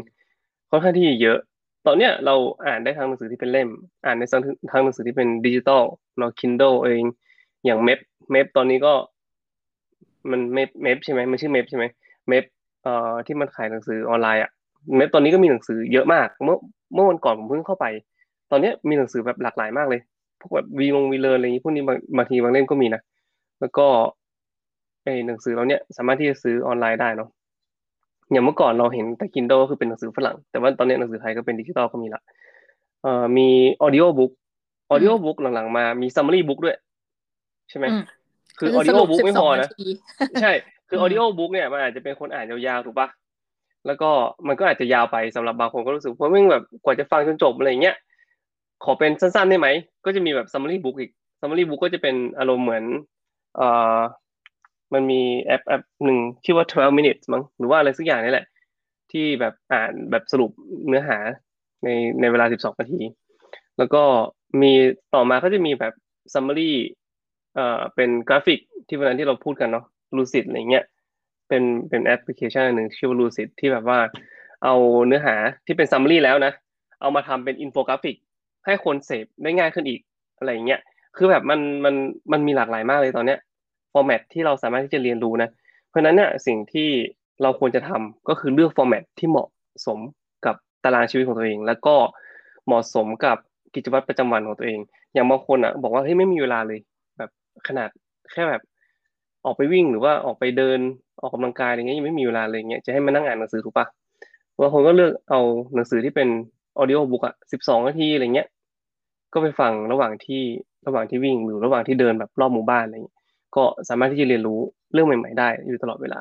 S2: ค่อนข้างที่เยอะ ตอนเนี้ยเราอ่านได้ทางหนังสือที่เป็นเล่ม อ่านในทางหนังสือที่เป็นดิจิตอลเนาะ Kindle เอง อย่างเม p เม p ตอนนี้ก็ มันเม p เม p ใช่ไหมมันชื่อเม p ใช่ไหมเม p เอ่อที่มันขายหนังสือออนไลน์อะเม p ตอนนี้ก็มีหนังสือเยอะมาก เมื่อเมื่อวันก่อนผมเพิ่งเข้าไป ตอนเนี้ยมีหนังสือแบบหลากหลายมากเลยพ วกแบบวีลงวีเลอร์อะไรอย่างนี้พวกนี้บางบางทีบางเล่มก็มีนะ แล้วก็ไอหนังสือเราเนี่ยสามารถที่จะซื้อออนไลน์ได้เนาะอย่างเมื่อก่อนเราเห็นแต่ Kindle ก็คือเป็นหนังสือฝรั่ง แต่ว่าตอนนี้หนังสือไทยก็เป็นดิจิตอลก็มีละเอ่อมี audio book audio book หลังๆ มามี summary book ด้วย ใช่ไหม
S1: อืม
S2: คือ
S1: ส
S2: audio
S1: รุป
S2: book ไม่พอ
S1: 12
S2: นะ
S1: นาที
S2: ใช่ คือ
S1: อืม
S2: audio book เนี่ยมันอาจจะเป็นคนอ่านยาวๆถูกปะแล้วก็มันก็อาจจะยาวไปสำหรับบางคนก็รู้สึกว่าแม่งแบบกว่าจะฟังจนจบอะไรอย่างเงี้ย ขอเป็นสั้นๆได้ไหม ก็จะมีแบบ summary book อีก summary book ก็จะเป็นอารมณ์เหมือนเอ่อมันมีแอปแอปหนึ่งชื่อว่า 12 minutes มั้งหรือว่าอะไรสักอย่างนี่แหละ ที่แบบอ่านแบบสรุปเนื้อหาในในเวลา 12 นาที แล้วก็มีต่อมาก็จะมีแบบ summary เอ่อเป็นกราฟิกที่วันนั้นที่เราพูดกันเนาะ Lucid อะไรเงี้ยเป็นเป็นแอปพลิเคชันหนึ่งชื่อว่า Lucid ที่แบบว่าเอาเนื้อหาที่เป็น summary แล้วนะ เอามาทำเป็นอินโฟกราฟิก ให้คนเสพได้ง่ายขึ้นอีกอะไรเงี้ยคือแบบมันมันมันมีหลากหลายมากเลยตอนเนี้ยฟอร์แมตที่เราสามารถที่จะเรียนรู้นะ เพราะฉะนั้นเนี่ยสิ่งที่เราควรจะทำก็คือเลือกฟอร์แมตที่เหมาะสมกับตารางชีวิตของตัวเอง แล้วก็เหมาะสมกับกิจวัตรประจำวันของตัวเอง อย่างบางคนอะบอกว่าเฮ้ยไม่มีเวลาเลย แบบขนาดแค่แบบออกไปวิ่งหรือว่าออกไปเดินออกกำลังกายอะไรเงี้ยยังไม่มีเวลาเลยเงี้ยจะให้มานั่งอ่านหนังสือถูกปะบางคนก็เลือกเอาหนังสือที่เป็น audio book อะสิบสองนาทีอะไรเงี้ย ก็ไปฟังระหว่างที่ระหว่างที่วิ่งหรือระหว่างที่เดินแบบรอบหมู่บ้านอะไรเงี้ยก็สามารถที่จะเรียนรู้เรื่องใหม่ ๆ ได้อยู่ตลอดเวลา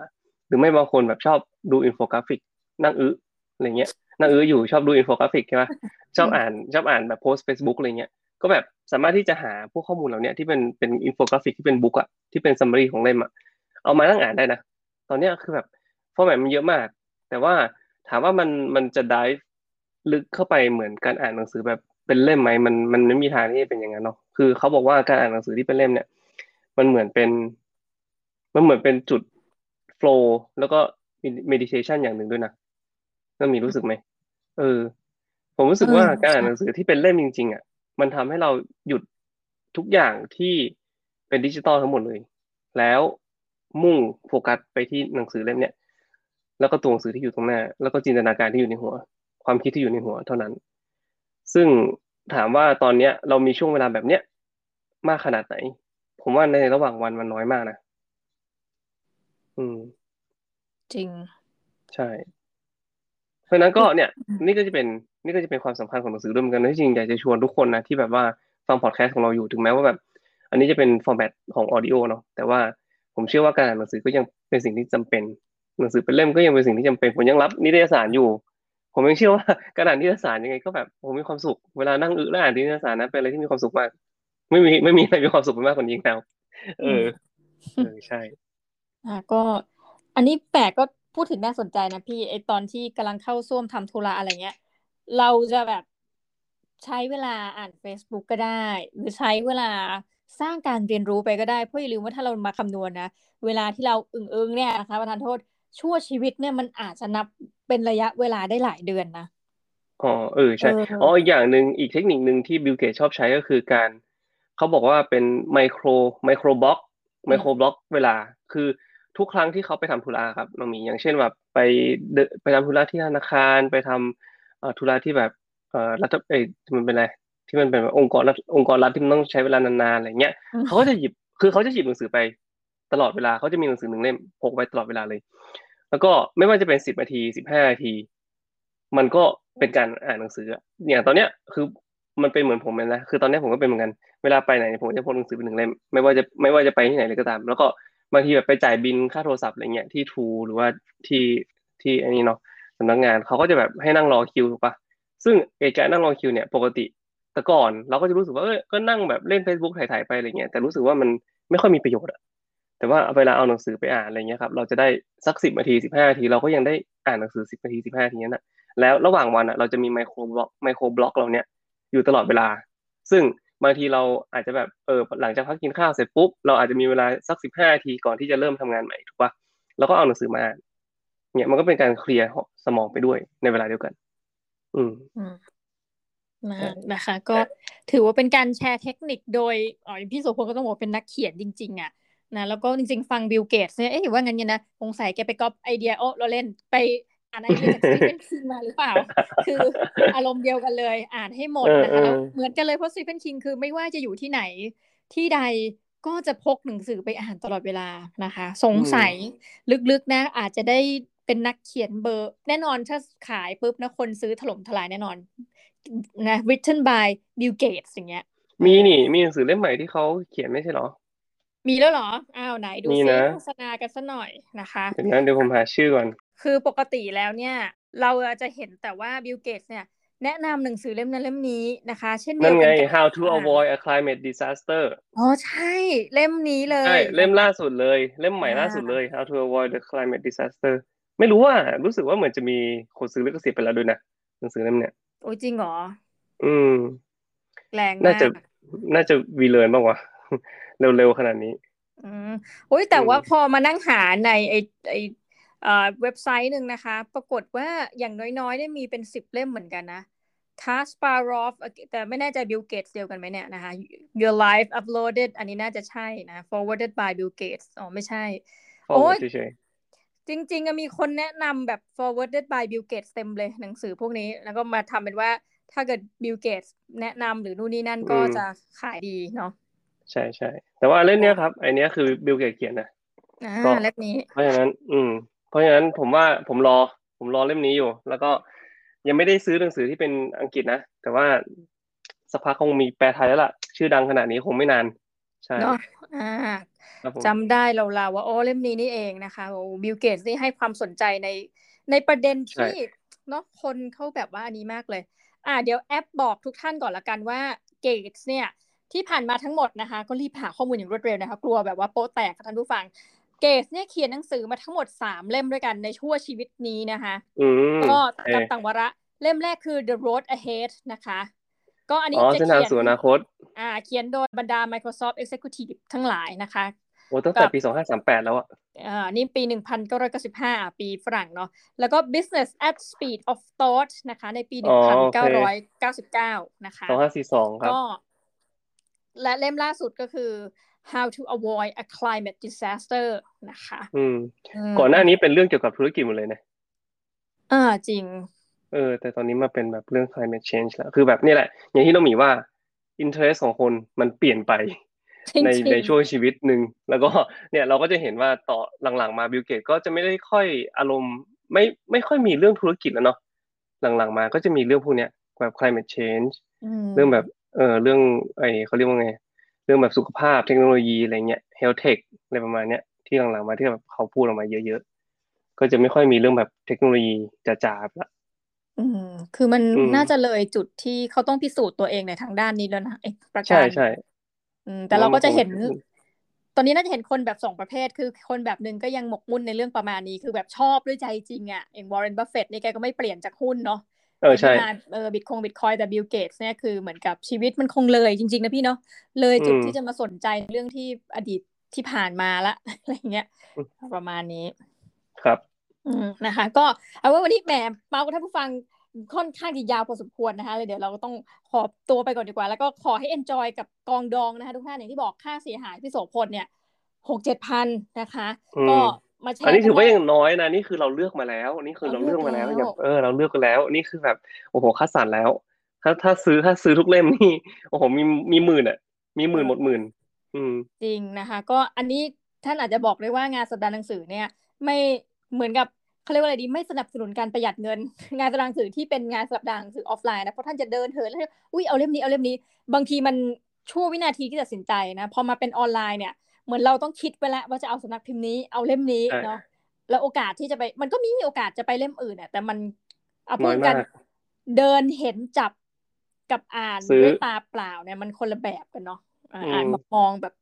S2: หรือไม่บางคนแบบชอบดูอินโฟกราฟิก นั่งอื้ออะไรเงี้ยนั่งอื้ออยู่ชอบดูอินโฟกราฟิกใช่ไหมชอบอ่านชอบอ่านแบบโพสเฟซบุ๊กอะไรเงี้ยก็แบบสามารถที่จะหาพวกข้อมูลเหล่านี้ที่เป็นเป็นอินโฟกราฟิกที่เป็น book อะที่เป็น summary ของเล่มอะเอามานั่งอ่านได้นะ ตอนนี้คือแบบฟอร์แมตมันเยอะมาก แต่ว่าถามว่ามันมันจะได้ลึกเข้าไปเหมือนการอ่านหนังสือแบบ เป็นเล่มไหมมันมันไม่มีทางที่จะเป็นอย่างนั้นเนาะคือเขาบอกว่าการอ่านหนังสือที่เป็นเล่มเนี่ย มันเหมือนเป็น มันเหมือนเป็นจุด flow แล้วก็ meditation อย่างหนึ่งด้วยนะน่ามีรู้สึกไหมเออ ผมรู้สึกว่าการอ่านหนังสือที่เป็นเล่มจริง ๆอะมันทำให้เราหยุดทุกอย่างที่เป็นดิจิตอลทั้งหมดเลย แล้วมุ่งโฟกัสไปที่หนังสือเล่มเนี้ยแล้วก็ตัวหนังสือที่อยู่ตรงหน้า แล้วก็จินตนาการที่อยู่ในหัว ความคิดที่อยู่ในหัวเท่านั้น ซึ่งถามว่าตอนเนี้ยเรามีช่วงเวลาแบบเนี้ยมากขนาดไหน ผมว่าในระหว่างวันมันน้อยมากนะอืม
S1: จริง
S2: ใช่ เพราะนั้นก็เนี่ย นี่ก็จะเป็นนี่ก็จะเป็นความสำคัญของหนังสือด้วยเหมือนกันที่จริงอยากจะชวนทุกคนนะที่แบบว่าฟังพอดแคสต์ของเราอยู่ถึงแม้ว่าแบบ อันนี้จะเป็นฟอร์แมตของออดิโอเนาะแต่ว่าผมเชื่อว่าการอ่านหนังสือก็ยังเป็นสิ่งที่จำเป็น หนังสือเป็นเล่มก็ยังเป็นสิ่งที่จำเป็นผมยังรับนิตยสารอยู่ ผมยังเชื่อว่าการอ่านนิตยสารยังไงก็แบบผมมีความสุขเวลานั่งอึแล้วอ่านนิตยสารนะเป็นอะไรที่มีความสุขมาก ไม่มีไม่มีอะไรมีความสุขมากกว่านี้แล้วเออเออใช่
S1: อ่าก็ อันนี้แปลกก็พูดถึงน่าสนใจนะพี่ไอตอนที่กำลังเข้าซ่วมทำธุระอะไรเงี้ย เราจะแบบใช้เวลาอ่าน Facebook ก็ได้ หรือใช้เวลาสร้างการเรียนรู้ไปก็ได้เพราะอย่าลืมว่าถ้าเรามาคำนวณนะ เวลาที่เราอึ้งๆเนี่ยนะคะประธานโทษชั่วชีวิตเนี่ยมันอาจจะนับ เป็นระยะเวลาได้หลายเดือนนะ
S2: อ๋อเออใช่อ๋ออีกอย่างหนึ่งอีกเทคนิคหนึ่งที่บิลเกตชอบใช้ก็คือการเขาบอกว่าเป็นไมโครไมโครบล็อกไมโครบล็อกเวลา คือทุกครั้งที่เขาไปทำธุระครับน้องมีอย่างเช่นแบบไปไปทำธุระที่ธนาคารไปทำธุระที่แบบเอ่อรัฐเอ้มันเป็นอะไรที่มันเป็นองค์กรรัฐองค์กรรัฐที่มันต้องใช้เวลานานๆอะไรเงี้ยเขาก็จะหยิบคือเขาจะหยิบหนังสือไปตลอดเวลาเขาจะมีหนังสือหนึ่งเล่มพกไว้ตลอดเวลาเลย แล้วก็ไม่ว่าจะเป็นสิบนาทีสิบห้านาที มันก็เป็นการอ่านหนังสืออย่างตอนเนี้ยคือมันเป็นเหมือนผมเลยนะคือตอนนี้ผมก็เป็นเหมือนกันเวลาไปไหนผมจะพกหนังสือไปหนึ่งเล่มไม่ว่าจะไม่ว่าจะไปที่ไหนเลยก็ตาม แล้วก็บางทีแบบไปจ่ายบินค่าโทรศัพท์อะไรเงี้ยที่ทูหรือว่าที่ที่อันนี้เนาะสำนักงานเขาก็จะแบบให้นั่งรอคิวถูกปะซึ่งเอการนั่งรอคิวเนี่ยปกติแต่ก่อนเราก็จะรู้สึกว่าเออก็นั่งแบบเล่น Facebook ถ่ายๆไปอะไรเงี้ยแต่รู้สึกว่ามันไม่ค่อยมีประโยชน์อะ แต่ว่าเวลาเอาหนังสือไปอ่านอะไรเงี้ยครับเราจะได้สักสิบนาทีสิบห้านาทีเราก็ยังได้อ่านหนังสือสิบนาทีสิบห้านาทีนั้นนะแล้วระหว่างวันอะเราจะมี micro block micro block เราเนี่ยอยู่ตลอดเวลา ซึ่งบางทีเราอาจจะแบบเออหลังจากพักกินข้าวเสร็จปุ๊บเราอาจจะมีเวลาสักสิบห้านาทีก่อนที่จะเริ่มทำงานใหม่ถูกปะแล้วก็เอาหนังสือมาอ่านเนี่ยมันก็เป็นการเคลียร์สมองไปด้วยในเวลาเดียวกัน อืม
S1: นะนะคะ ก็ถือว่าเป็นการแชร์เทคนิคโดยอ๋อพี่โสพลก็ต้องบอกเป็นนักเขียนจริง ๆ อะ นะแล้วก็จริงๆ ฟังบิลเกตเนี่ยเอ๊ะว่างั้นเนี่ยนะสงสัยแกไปก๊อปไอเดียโอ้เราเล่นไปอ่านไอเดียจากสตีเฟนคิงมาหรือเปล่า คืออารมณ์เดียวกันเลย อ่านให้หมดนะคะแล้วเหมือนกันเลยเพราะสตีเฟนคิงคือไม่ว่าจะอยู่ที่ไหนที่ใดก็จะพกหนังสือไปอ่านตลอดเวลานะคะ สงสัยลึกๆนะ อาจจะได้เป็นนักเขียนเบอร์ แน่นอนถ้าขายปุ๊บนะคนซื้อถล่มทลายแน่นอนนะ written by Bill Gates อย่างเงี้ย
S2: มีนี่ มีหนังสือเล่มใหม่ที่เขาเขียนไม่ใช่หรอ
S1: มีแล้วหรอ อ้าวไหนดูซิโฆษณากันสักหน่อยนะคะ
S2: เดี๋ยวเดี๋ยวผมหาชื่อก่อน
S1: คือปกติแล้วเนี่ย เราจะเห็นแต่ว่า Bill Gates เนี่ย แนะนำหนังสือเล่มนั้นเล่มนี้นะคะ เช่นเดียว
S2: กัน How to avoid a climate disaster
S1: อ๋อใช่เล่มนี้เลยใช่
S2: เล่มล่าสุดเลย เล่มใหม่ล่าสุดเลย How to avoid the climate disaster ไม่รู้ว่ารู้สึกว่าเหมือนจะมีคนซื้อลิขสิทธิ์ไปแล้วด้วยนะหนังสือเล่มเนี้ย
S1: โอ้จริงเหรอ
S2: อืม
S1: แรง
S2: น่าจะน่าจะวีเลนบ้างวะ เร็วๆขนาดนี้
S1: อืมโอ้ยแต่ว่าพอมานั่งหาในไอไอเว็บไซต์หนึ่งนะคะ ปรากฏว่าอย่างน้อยๆ ได้มีเป็นสิบเล่มเหมือนกันนะทัสปารอฟแต่ไม่แน่ใจบิลเกตเดียวกันไหมเนี่ยนะคะ Your Life Uploaded อันนี้น่าจะใช่นะ Forwarded by Bill Gates อ๋อไม่ใช่
S2: โอ้ย
S1: จริงๆมีคนแนะนำแบบ forwarded by Bill Gates เต็มเลยหนังสือพวกนี้ แล้วก็มาทำเป็นว่าถ้าเกิด Bill Gates แนะนำหรือนู่นนี่นั่นก็จะขายดีเนาะ
S2: ใช่ใช่แต่ว่าเล่มเนี้ยครับไอเนี้ยคือบิลเกตเขียนนะ
S1: อ่า
S2: ก็
S1: เล่มนี้
S2: เพราะฉะนั้น อืม เพราะฉะนั้นผมว่าผมรอ ผมรอเล่มนี้อยู่ แล้วก็ยังไม่ได้ซื้อหนังสือที่เป็นอังกฤษนะ แต่ว่าสักพักคงมีแปลไทยแล้วล่ะ ชื่อดังขนาดนี้คงไม่นาน ใช่
S1: เนาะอ่า
S2: ครับผม
S1: จำได้เราๆว่าโอ้เล่มนี้นี่เองนะคะโอ้บิลเกตนี่ให้ความสนใจในในประเด็นที่เนาะคนเขาแบบว่าอันนี้มากเลย อ่า เดี๋ยวแอบบอกทุกท่านก่อนละกันว่าเกตเนี่ย ที่ผ่านมาทั้งหมดนะคะ ก็รีบหาข้อมูลอย่างรวดเร็วนะคะ กลัวแบบว่าโป๊ะแตกค่ะท่านผู้ฟัง เกตเนี่ยเขียนหนังสือมาทั้งหมดสามเล่มด้วยกันในชั่วชีวิตนี้นะคะ
S2: อืม
S1: ก็
S2: เอ
S1: กับ
S2: อ
S1: ต่างวาระเล่มแรกคือ The Road Ahead นะคะ ก็อันนี้
S2: อ๋อ
S1: จะ
S2: เส้นทาง
S1: เขียน
S2: สู่อนาคต
S1: อ่า เขียนโดยบรรดา Microsoft Executive ทั้งหลายนะคะ
S2: โอ้ตั้งแต่ปีสองห้าสามแปดแล้วอะ
S1: อ่านี่ปี 1995 ปีฝรั่งเนาะแล้วก็ Business at Speed of Thought นะคะ ในปี
S2: อ๋อโอเค
S1: 1999 นะคะ
S2: สองห้าสี่สองครับ
S1: ก็ และเล่มล่าสุดก็คือ How to Avoid a Climate Disaster นะคะ
S2: อืม
S1: ม
S2: ก่อนหน้านี้เป็นเรื่องเกี่ยวกับธุรกิจหมดเลยนะ
S1: อ่าจริง
S2: เออ แต่ตอนนี้มาเป็นแบบเรื่อง climate change แล้ว คือแบบนี่แหละ อย่างที่น้องหมีว่า interest ของคนมันเปลี่ยนไป
S1: จริง
S2: ใน
S1: ๆ
S2: ในช่วงชีวิตหนึ่ง แล้วก็เนี่ยเราก็จะเห็นว่าต่อหลังๆมาบิลเกตก็จะไม่ได้ค่อยอารมณ์ ไม่ไม่ค่อยมีเรื่องธุรกิจแล้วเนาะหลังๆมาก็จะมีเรื่องพวกเนี้ยแบบ climate change
S1: ม
S2: เรื่องแบบ เออเรื่องไอเขาเรียกว่าไง เรื่องแบบสุขภาพเทคโนโลยีอะไรเงี้ย health tech อะไรประมาณเนี้ยที่หลังๆมาที่แบบเขาพูดออกมาเยอะๆ ก็จะไม่ค่อยมีเรื่องแบบเทคโนโลยีจ๋าๆละ
S1: อืมคือมัน
S2: อืม
S1: น่าจะเลยจุดที่เขาต้องพิสูจน์ตัวเองในทางด้านนี้แล้วนะไอ้ประกา
S2: ใช่
S1: ร
S2: ใช่
S1: อืมแต่เราก็จะเห็น
S2: ผมว่ามันคง
S1: ตอนนี้น่าจะเห็นคนแบบสองประเภท คือคนแบบหนึ่งก็ยังหมกมุ่นในเรื่องประมาณนี้ คือแบบชอบด้วยใจจริงอะอย่างวอร์เรนบัฟเฟตนี่แกก็ไม่เปลี่ยนจากหุ้นเนาะ
S2: เออใช่
S1: ที่มาเออบิตคงบิตคอยแต่บิลเกตเนี่ยคือเหมือนกับชีวิตมันคงเลยจริง ๆ นะพี่เนาะเลยจุด
S2: อืม
S1: ที่จะมาสนใจเรื่องที่อดีตที่ผ่านมาละอะไรเงี้ย
S2: อืม
S1: ประมาณนี้
S2: ครับ
S1: อืมนะคะ ก็เอาว่าวันนี้แหมเมาส์กับท่านผู้ฟังค่อนข้างที่ยาวพอสมควรนะคะเลยเดี๋ยวเราก็ต้องขอตัวไปก่อนดีกว่า แล้วก็ขอให้ enjoy กับกองดองนะคะ ทุกท่านอย่างที่บอกค่าเสียหายพี่โสพลเนี่ยหกเจ็ดพันนะคะ
S2: อืม
S1: ก็ มาแชร์
S2: อันนี้ถือว่า
S1: กั
S2: ยังน้อยนะนี่คือเราเลือกมาแล้วอันนี้คือเรา
S1: เราเลื
S2: เลื
S1: อ
S2: อกกมาแล้ว
S1: แล้ว
S2: อย่างเออเราเลือกกันแล้ว นี่คือแบบโอ้โหคัดสรรแล้ว ถ้าถ้าซื้อถ้าซื้อทุกเล่มนี่โอ้โหมีมีหมื่นอะ มีหมื่นหมดหมื่น อืม
S1: จริงนะคะ ก็อันนี้ท่านอาจจะบอกได้ว่างานสัปดาห์หนังสือเนี่ย ไม่เหมือนกับเขาเรียกว่าอะไรดีไม่สนับสนุนการประหยัดเงิน งานสัปดาห์หนังสือที่เป็นงานสัปดาห์หนังสือออฟไลน์นะเพราะท่านจะเดินเหินแล้วอุ้ยเอาเล่มนี้เอาเล่มนี้ บางทีมันชั่ววินาทีที่ตัดสินใจนะพอมาเป็นออนไลน์เนี่ย เหมือนเราต้องคิดไปแล้วว่าจะเอาสำนักพิมพ์นี้เอาเล่มนี้
S2: ใช่
S1: เนาะแล้วโอกาสที่จะไป มันก็มีโอกาสจะไปเล่มอื่นอะแต่มันเอาพู
S2: น้
S1: ด
S2: อย
S1: กั
S2: มานก
S1: เดินเห็นจับกับอ่าน
S2: ซื้อ
S1: ด้วยตาเปล่าเนี่ยมันคนละแบบกันเนาะอ่า
S2: อืม
S1: อ่านมองแบบ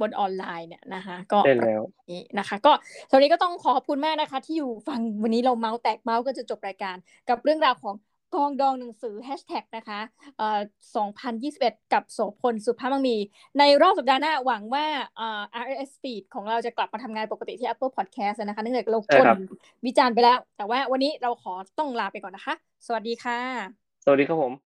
S1: บนออนไลน์เนี่ยนะคะ ก็
S2: ได้แล้ว
S1: นี้นะคะ ก็สวัสดีก็ต้องขอบคุณแม่นะคะ ที่อยู่ฟังวันนี้เราเมาส์แตกเมาส์ก็จะจบรายการ กับเรื่องราวของ กองดองหนังสือแฮชแท็กนะคะเอ่อ2021 กับโสพลสุภาพมังมี ในรอบสัปดาห์หน้าหวังว่าเอ่อ RSS feed ของเราจะกลับมาทำงานปกติที่ Apple Podcast นะคะเนื่องจากเรา
S2: ใช่
S1: คน
S2: ครับ
S1: วิจารณ์ไปแล้ว แต่ว่าวันนี้เราขอต้องลาไปก่อนนะคะ สวัสดีค่ะ
S2: สวัสดีครับผม